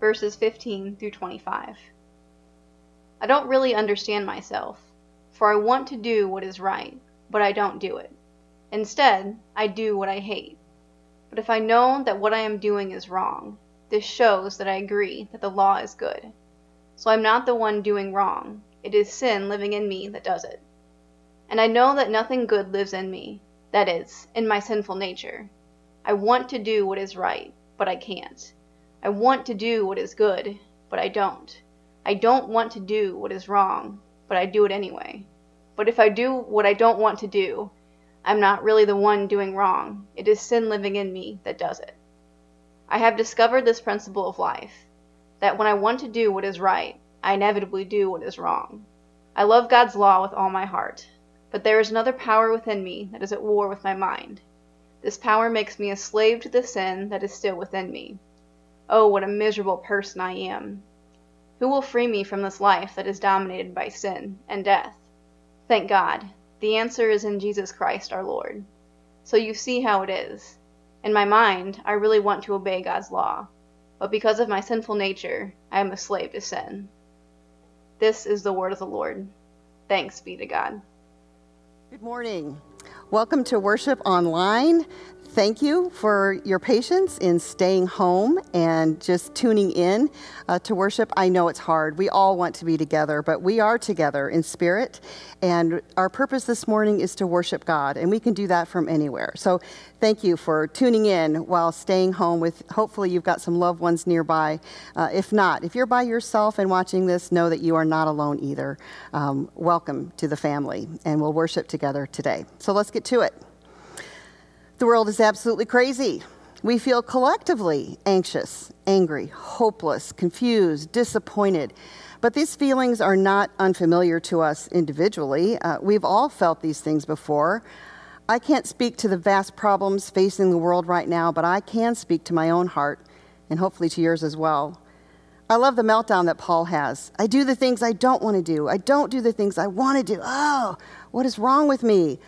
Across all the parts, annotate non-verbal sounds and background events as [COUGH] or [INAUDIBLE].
verses 15 through 25. I don't really understand myself, for I want to do what is right, but I don't do it. Instead, I do what I hate. But if I know that what I am doing is wrong, this shows that I agree that the law is good. So I'm not the one doing wrong, it is sin living in me that does it. And I know that nothing good lives in me, that is, in my sinful nature. I want to do what is right, but I can't. I want to do what is good, but I don't. I don't want to do what is wrong, but I do it anyway. But if I do what I don't want to do, I'm not really the one doing wrong. It is sin living in me that does it. I have discovered this principle of life that when I want to do what is right, I inevitably do what is wrong. I love God's law with all my heart, but there is another power within me that is at war with my mind. This power makes me a slave to the sin that is still within me. Oh, what a miserable person I am! Who will free me from this life that is dominated by sin and death? Thank God, the answer is in Jesus Christ our Lord. So you see how it is. In my mind, I really want to obey God's law, but because of my sinful nature, I am a slave to sin. This is the word of the Lord. Thanks be to God. Good morning. Welcome to Worship Online thank you for your patience in staying home and just tuning in uh, to worship. I know it's hard. We all want to be together, but we are together in spirit. And our purpose this morning is to worship God, and we can do that from anywhere. So thank you for tuning in while staying home with, hopefully, you've got some loved ones nearby. Uh, if not, if you're by yourself and watching this, know that you are not alone either. Um, welcome to the family, and we'll worship together today. So let's get to it. The world is absolutely crazy. We feel collectively anxious, angry, hopeless, confused, disappointed. But these feelings are not unfamiliar to us individually. Uh, we've all felt these things before. I can't speak to the vast problems facing the world right now, but I can speak to my own heart and hopefully to yours as well. I love the meltdown that Paul has. I do the things I don't want to do. I don't do the things I want to do. Oh, what is wrong with me?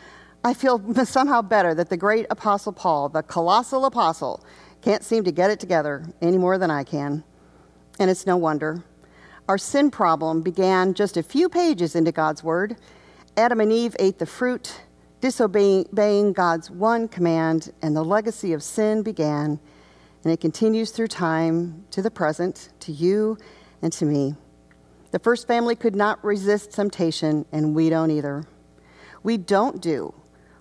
I feel [LAUGHS] somehow better that the great Apostle Paul, the colossal apostle, can't seem to get it together any more than I can. And it's no wonder. Our sin problem began just a few pages into God's Word. Adam and Eve ate the fruit, disobeying God's one command, and the legacy of sin began. And it continues through time to the present, to you and to me. The first family could not resist temptation, and we don't either. We don't do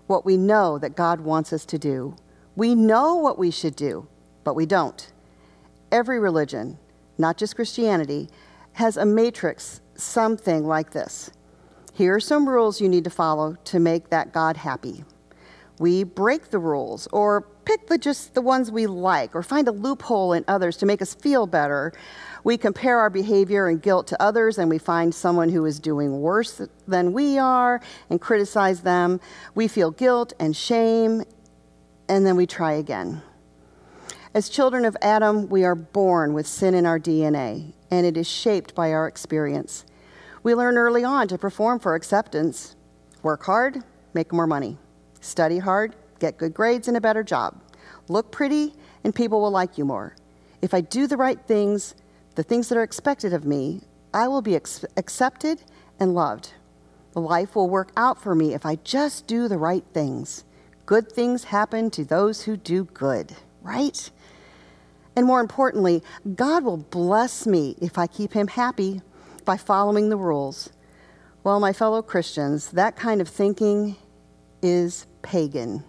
what we know that God wants us to do. We know what we should do, but we don't. Every religion, not just Christianity, has a matrix, something like this. Here are some rules you need to follow to make that God happy. We break the rules or pick the, just the ones we like or find a loophole in others to make us feel better. We compare our behavior and guilt to others and we find someone who is doing worse than we are and criticize them. We feel guilt and shame and then we try again. As children of Adam, we are born with sin in our DNA and it is shaped by our experience. We learn early on to perform for acceptance. Work hard, make more money. Study hard, get good grades and a better job. Look pretty, and people will like you more. If I do the right things, the things that are expected of me, I will be ex- accepted and loved. The life will work out for me if I just do the right things. Good things happen to those who do good, right? And more importantly, God will bless me if I keep Him happy by following the rules. Well, my fellow Christians, that kind of thinking is pagan.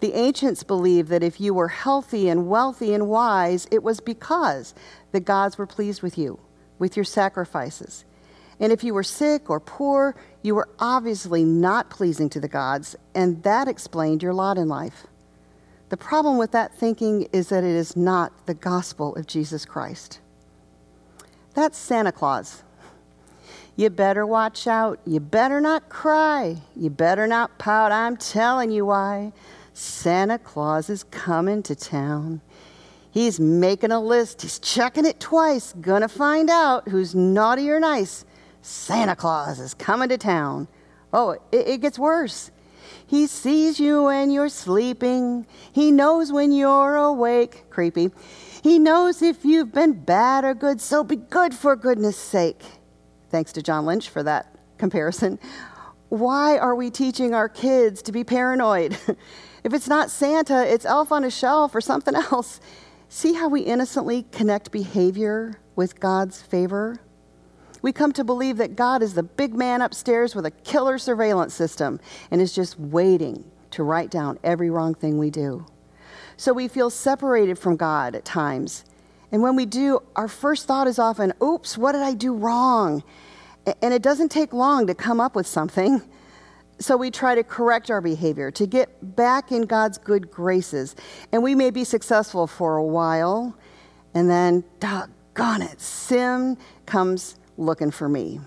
The ancients believed that if you were healthy and wealthy and wise, it was because the gods were pleased with you, with your sacrifices. And if you were sick or poor, you were obviously not pleasing to the gods, and that explained your lot in life. The problem with that thinking is that it is not the gospel of Jesus Christ. That's Santa Claus. You better watch out. You better not cry. You better not pout. I'm telling you why. Santa Claus is coming to town. He's making a list. He's checking it twice. Gonna find out who's naughty or nice. Santa Claus is coming to town. Oh, it, it gets worse. He sees you when you're sleeping. He knows when you're awake. Creepy. He knows if you've been bad or good, so be good for goodness sake. Thanks to John Lynch for that comparison. Why are we teaching our kids to be paranoid? [LAUGHS] if it's not Santa, it's elf on a shelf or something else. See how we innocently connect behavior with God's favor? We come to believe that God is the big man upstairs with a killer surveillance system and is just waiting to write down every wrong thing we do. So we feel separated from God at times and when we do, our first thought is often, oops, what did I do wrong? And it doesn't take long to come up with something. [LAUGHS] So we try to correct our behavior, to get back in God's good graces. And we may be successful for a while, and then, doggone it, sin comes looking for me.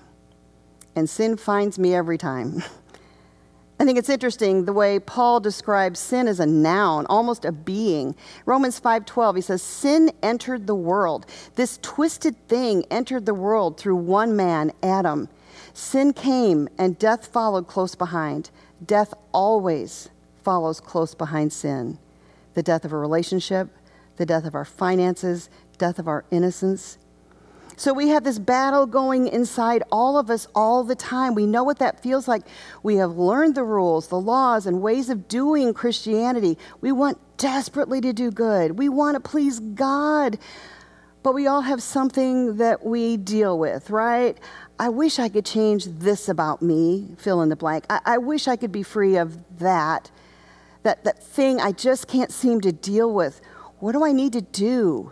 And sin finds me every time. [LAUGHS] I think it's interesting the way Paul describes sin as a noun, almost a being. Romans 5:12 he says sin entered the world. This twisted thing entered the world through one man, Adam. Sin came and death followed close behind. Death always follows close behind sin. The death of a relationship, the death of our finances, death of our innocence. So we have this battle going inside all of us all the time. We know what that feels like. We have learned the rules, the laws, and ways of doing Christianity. We want desperately to do good, we want to please God. But we all have something that we deal with, right? I wish I could change this about me, fill in the blank. I, I wish I could be free of that, that, that thing I just can't seem to deal with. What do I need to do?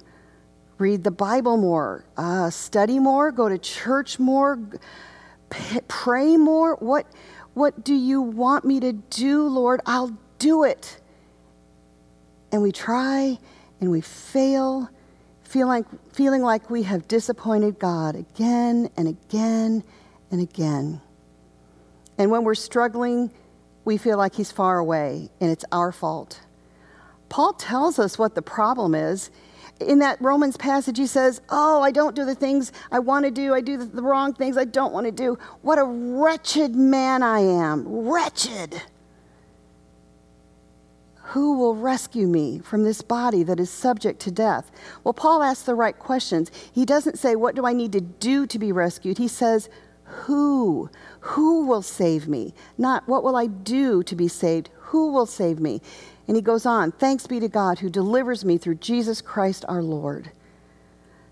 Read the Bible more, uh, study more, go to church more, p- pray more. What, what do you want me to do, Lord? I'll do it. And we try and we fail, feel like, feeling like we have disappointed God again and again and again. And when we're struggling, we feel like He's far away and it's our fault. Paul tells us what the problem is in that Romans passage, he says, Oh, I don't do the things I want to do. I do the, wrong things I don't want to do. What a wretched man I am. Wretched. Who will rescue me from this body that is subject to death? Well, Paul asks the right questions. He doesn't say, What do I need to do to be rescued? He says, Who? Who will save me? Not, What will I do to be saved? Who will save me? And he goes on, Thanks be to God who delivers me through Jesus Christ our Lord.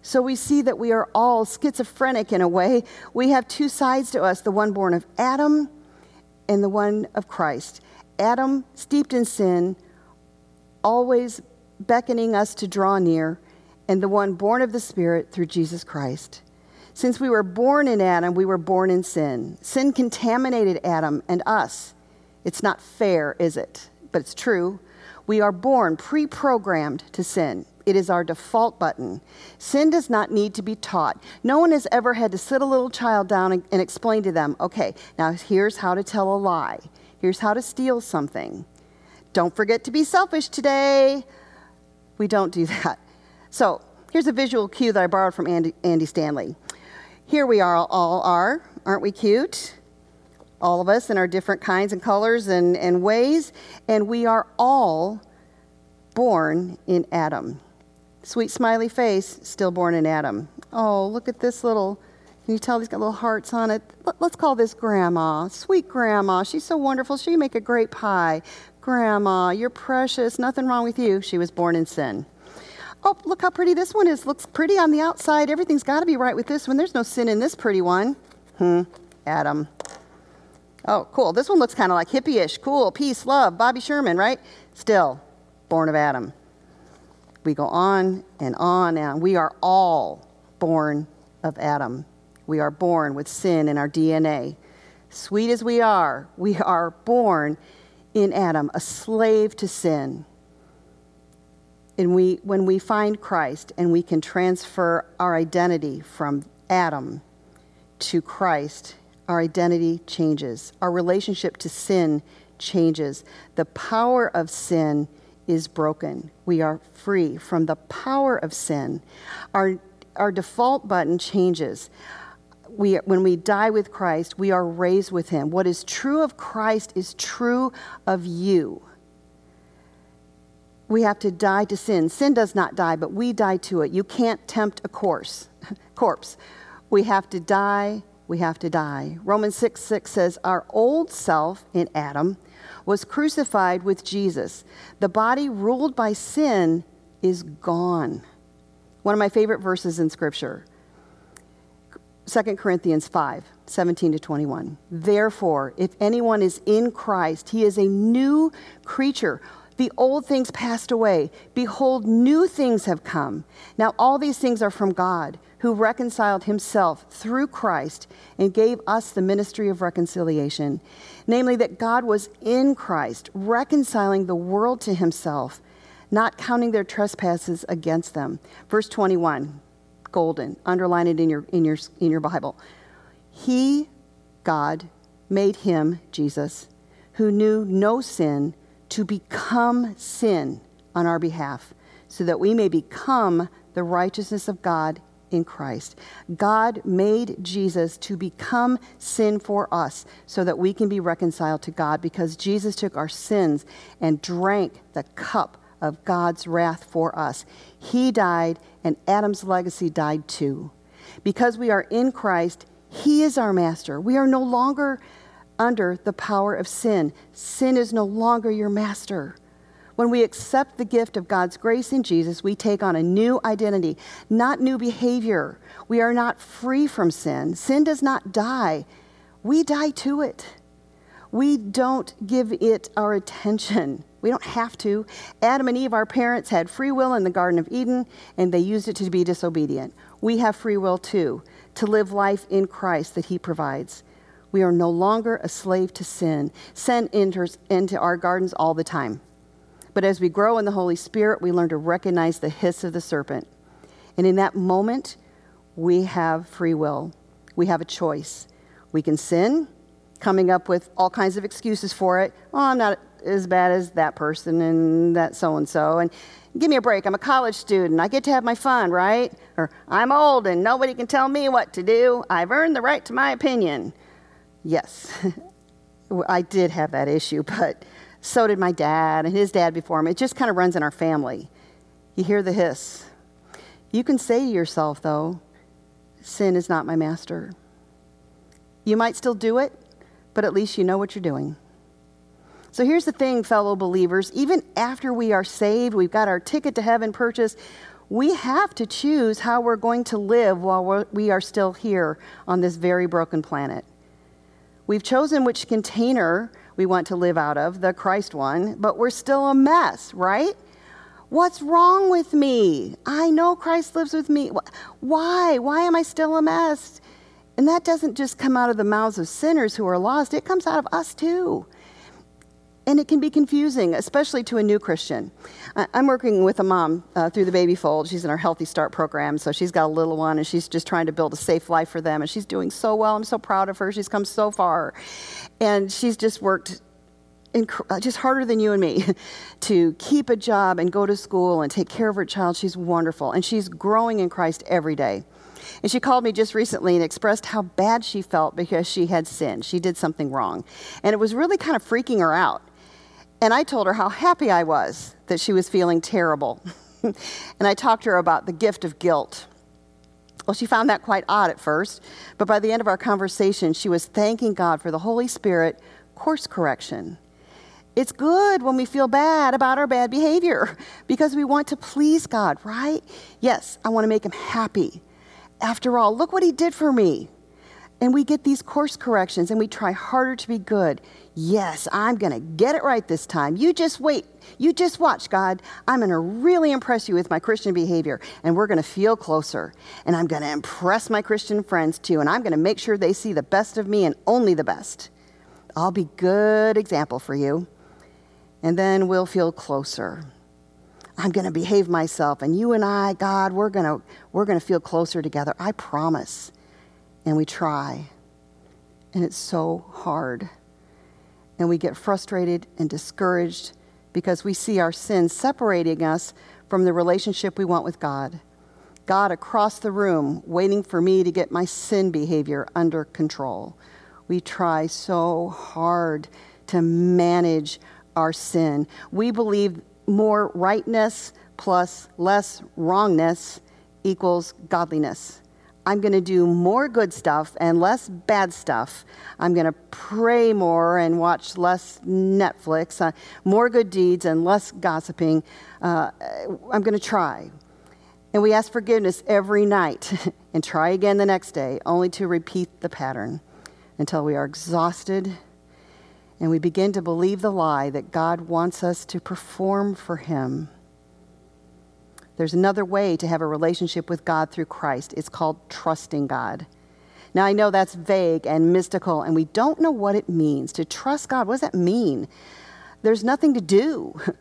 So we see that we are all schizophrenic in a way. We have two sides to us the one born of Adam and the one of Christ. Adam, steeped in sin, always beckoning us to draw near, and the one born of the Spirit through Jesus Christ. Since we were born in Adam, we were born in sin. Sin contaminated Adam and us. It's not fair, is it? But it's true. We are born pre programmed to sin. It is our default button. Sin does not need to be taught. No one has ever had to sit a little child down and, and, explain to them, okay, now here's how to tell a lie. Here's how to steal something. Don't forget to be selfish today. We don't do [LAUGHS] that. So here's a visual cue that I borrowed from Andy, Andy Stanley. Here we are, all are. Aren't we cute? All of us in our different kinds and colors and, and ways, and we are all born in Adam. Sweet smiley face, still born in Adam. Oh, look at this little, can you tell he's got little hearts on it? Let's call this Grandma. Sweet Grandma. She's so wonderful. She make a great pie. Grandma, you're precious. Nothing wrong with you. She was born in sin. Oh, look how pretty this one is. Looks pretty on the outside. Everything's got to be right with this one. There's no sin in this pretty one. Hmm, Adam. Oh, cool. This one looks kind of like hippie-ish. Cool. Peace, love, Bobby Sherman, right? Still, born of Adam. We go on and on and we are all born of Adam. We are born with sin in our DNA. Sweet as we are, we are born in Adam, a slave to sin. And we, when we find Christ and we can transfer our identity from Adam to Christ, our identity changes. Our relationship to sin changes. The power of sin is broken. We are free from the power of sin. Our, our default button changes. We, when we die with Christ, we are raised with him. What is true of Christ is true of you. We have to die to sin. Sin does not die, but we die to it. You can't tempt a corpse. [LAUGHS] corpse. We have to die. We have to die. Romans 6 6 says, Our old self in Adam was crucified with Jesus. The body ruled by sin is gone. One of my favorite verses in Scripture. 2 Corinthians 5, 17 to 21. Therefore, if anyone is in Christ, he is a new creature. The old things passed away. Behold, new things have come. Now, all these things are from God, who reconciled himself through Christ and gave us the ministry of reconciliation. Namely, that God was in Christ, reconciling the world to himself, not counting their trespasses against them. Verse 21, golden. Underline it in your, in your, in your Bible. He, God, made him, Jesus, who knew no sin to become sin on our behalf, so that we may become the righteousness of God in Christ. God made Jesus to become sin for us so that we can be reconciled to God because Jesus took our sins and drank the cup of God's wrath for us. He died, and Adam's legacy died too. Because we are in Christ, He is our master. We are no longer under the power of sin. Sin is no longer your master. When we accept the gift of God's grace in Jesus, we take on a new identity, not new behavior. We are not free from sin. Sin does not die, we die to it. We don't give it our attention. We don't have to. Adam and Eve, our parents, had free will in the Garden of Eden, and they used it to be disobedient. We have free will too, to live life in Christ that He provides. We are no longer a slave to sin. Sin enters into our gardens all the time. But as we grow in the Holy Spirit, we learn to recognize the hiss of the serpent. And in that moment, we have free will. We have a choice. We can sin, coming up with all kinds of excuses for it. Oh, I'm not as bad as that person and that so and so. And give me a break. I'm a college student. I get to have my fun, right? Or I'm old and nobody can tell me what to do. I've earned the right to my opinion. Yes, [LAUGHS] I did have that issue, but so did my dad and his dad before him. It just kind of runs in our family. You hear the hiss. You can say to yourself, though, sin is not my master. You might still do it, but at least you know what you're doing. So here's the thing, fellow believers even after we are saved, we've got our ticket to heaven purchased, we have to choose how we're going to live while we are still here on this very broken planet. We've chosen which container we want to live out of, the Christ one, but we're still a mess, right? What's wrong with me? I know Christ lives with me. Why? Why am I still a mess? And that doesn't just come out of the mouths of sinners who are lost, it comes out of us too. And it can be confusing, especially to a new Christian. I'm working with a mom uh, through the Baby Fold. She's in our Healthy Start program, so she's got a little one, and she's just trying to build a safe life for them. And she's doing so well. I'm so proud of her. She's come so far. And she's just worked inc- uh, just harder than you and me [LAUGHS] to keep a job and go to school and take care of her child. She's wonderful. And she's growing in Christ every day. And she called me just recently and expressed how bad she felt because she had sinned. She did something wrong. And it was really kind of freaking her out. And I told her how happy I was that she was feeling terrible. [LAUGHS] and I talked to her about the gift of guilt. Well, she found that quite odd at first, but by the end of our conversation, she was thanking God for the Holy Spirit course correction. It's good when we feel bad about our bad behavior [LAUGHS] because we want to please God, right? Yes, I want to make him happy. After all, look what he did for me. And we get these course corrections and we try harder to be good. Yes, I'm going to get it right this time. You just wait. You just watch, God. I'm going to really impress you with my Christian behavior, and we're going to feel closer. And I'm going to impress my Christian friends too, and I'm going to make sure they see the best of me and only the best. I'll be good example for you. And then we'll feel closer. I'm going to behave myself, and you and I, God, we're going to we're going to feel closer together. I promise. And we try, and it's so hard. And we get frustrated and discouraged because we see our sin separating us from the relationship we want with God. God across the room waiting for me to get my sin behavior under control. We try so hard to manage our sin. We believe more rightness plus less wrongness equals godliness. I'm going to do more good stuff and less bad stuff. I'm going to pray more and watch less Netflix, uh, more good deeds and less gossiping. Uh, I'm going to try. And we ask forgiveness every night [LAUGHS] and try again the next day, only to repeat the pattern until we are exhausted and we begin to believe the lie that God wants us to perform for Him. There's another way to have a relationship with God through Christ. It's called trusting God. Now, I know that's vague and mystical, and we don't know what it means. To trust God, what does that mean? There's nothing to do. [LAUGHS]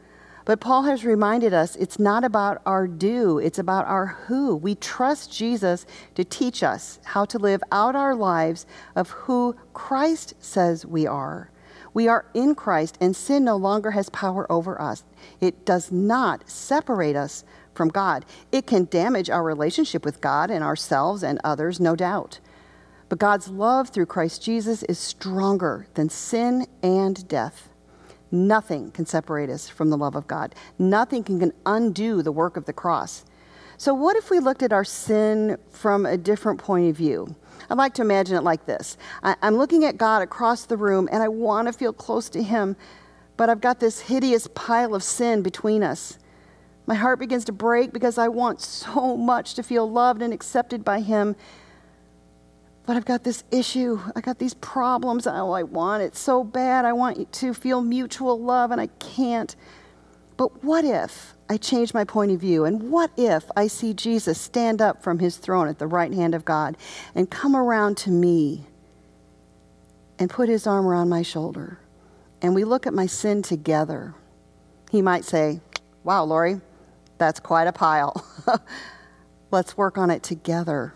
But Paul has reminded us it's not about our do, it's about our who. We trust Jesus to teach us how to live out our lives of who Christ says we are. We are in Christ, and sin no longer has power over us. It does not separate us from God. It can damage our relationship with God and ourselves and others, no doubt. But God's love through Christ Jesus is stronger than sin and death. Nothing can separate us from the love of God. Nothing can undo the work of the cross. So, what if we looked at our sin from a different point of view? I'd like to imagine it like this I, am looking at God across the room, and I want to feel close to Him, but I've got this hideous pile of sin between us. My heart begins to break because I want so much to feel loved and accepted by Him. But I've got this issue. I got these problems. Oh, I want it so bad. I want to feel mutual love, and I can't. But what if I change my point of view? And what if I see Jesus stand up from his throne at the right hand of God and come around to me and put his arm around my shoulder? And we look at my sin together. He might say, Wow, Lori, that's quite a pile. [LAUGHS] Let's work on it together.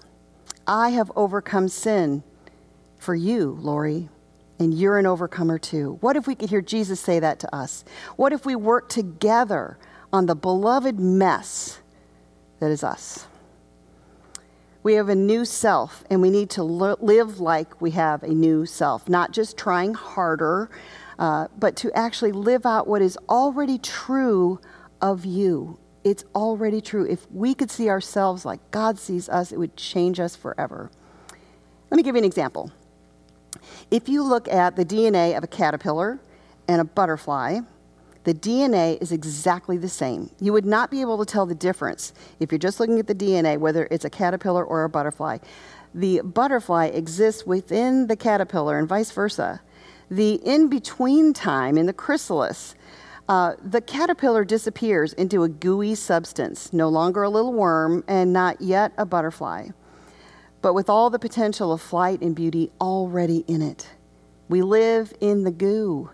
I have overcome sin for you, Lori, and you're an overcomer too. What if we could hear Jesus say that to us? What if we work together on the beloved mess that is us? We have a new self, and we need to live like we have a new self, not just trying harder, uh, but to actually live out what is already true of you it's already true. If we could see ourselves like God sees us, it would change us forever. Let me give you an example. If you look at the DNA of a caterpillar and a butterfly, the DNA is exactly the same. You would not be able to tell the difference if you're just looking at the DNA, whether it's a caterpillar or a butterfly. The butterfly exists within the caterpillar and vice versa. The in between time in the chrysalis uh, the caterpillar disappears into a gooey substance, no longer a little worm and not yet a butterfly, but with all the potential of flight and beauty already in it. We live in the goo,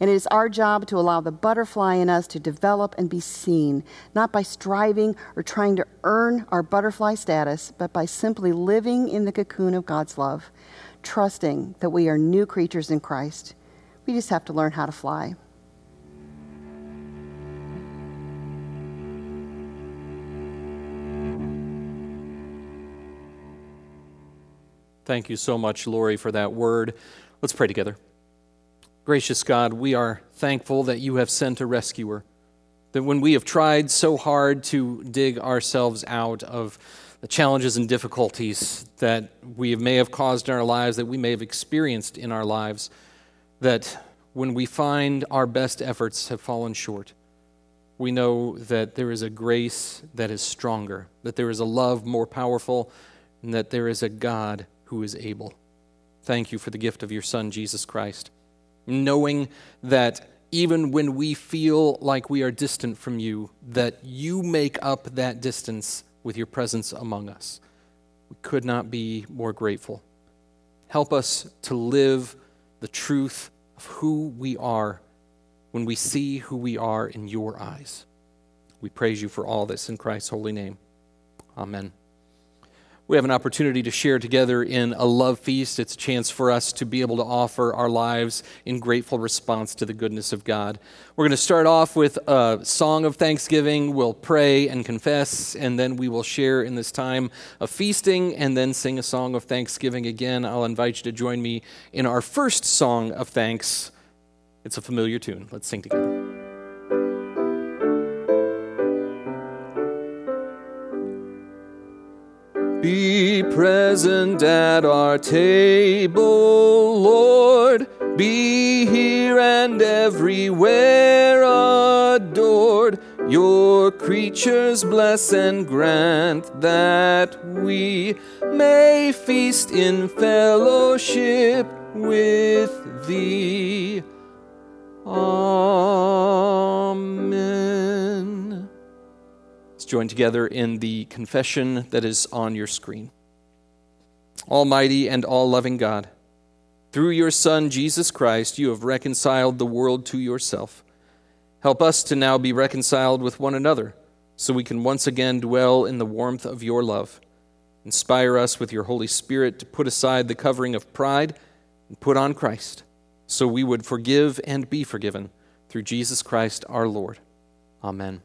and it is our job to allow the butterfly in us to develop and be seen, not by striving or trying to earn our butterfly status, but by simply living in the cocoon of God's love, trusting that we are new creatures in Christ. We just have to learn how to fly. Thank you so much, Lori, for that word. Let's pray together. Gracious God, we are thankful that you have sent a rescuer. That when we have tried so hard to dig ourselves out of the challenges and difficulties that we may have caused in our lives, that we may have experienced in our lives, that when we find our best efforts have fallen short, we know that there is a grace that is stronger, that there is a love more powerful, and that there is a God who is able. Thank you for the gift of your Son, Jesus Christ. Knowing that even when we feel like we are distant from you, that you make up that distance with your presence among us. We could not be more grateful. Help us to live the truth of who we are when we see who we are in your eyes. We praise you for all this in Christ's holy name. Amen. We have an opportunity to share together in a love feast. It's a chance for us to be able to offer our lives in grateful response to the goodness of God. We're going to start off with a song of thanksgiving. We'll pray and confess, and then we will share in this time of feasting and then sing a song of thanksgiving again. I'll invite you to join me in our first song of thanks. It's a familiar tune. Let's sing together. Be present at our table, Lord. Be here and everywhere adored. Your creatures bless and grant that we may feast in fellowship with Thee. Amen. Join together in the confession that is on your screen. Almighty and all loving God, through your Son, Jesus Christ, you have reconciled the world to yourself. Help us to now be reconciled with one another, so we can once again dwell in the warmth of your love. Inspire us with your Holy Spirit to put aside the covering of pride and put on Christ, so we would forgive and be forgiven through Jesus Christ our Lord. Amen.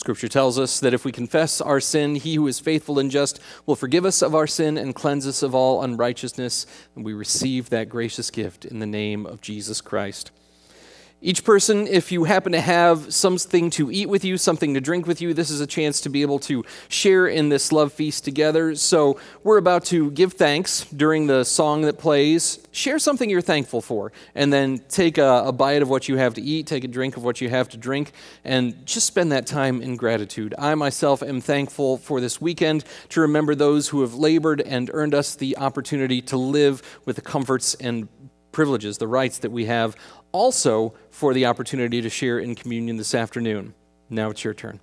Scripture tells us that if we confess our sin, he who is faithful and just will forgive us of our sin and cleanse us of all unrighteousness, and we receive that gracious gift in the name of Jesus Christ. Each person, if you happen to have something to eat with you, something to drink with you, this is a chance to be able to share in this love feast together. So, we're about to give thanks during the song that plays. Share something you're thankful for, and then take a, a, bite of what you have to eat, take a drink of what you have to drink, and just spend that time in gratitude. I myself am thankful for this weekend to remember those who have labored and earned us the opportunity to live with the comforts and privileges, the rights that we have also for the opportunity to share in communion this afternoon. Now it's your turn.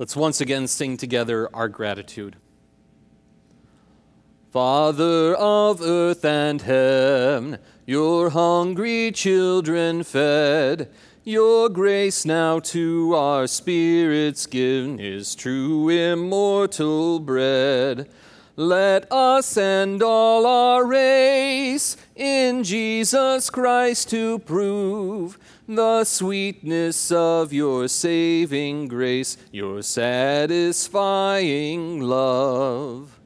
Let's once again sing together our gratitude. Father of earth and heaven, your hungry children fed, your grace now to our spirits given is true immortal bread. Let us and all our race in Jesus Christ to prove the sweetness of your saving grace, your satisfying love.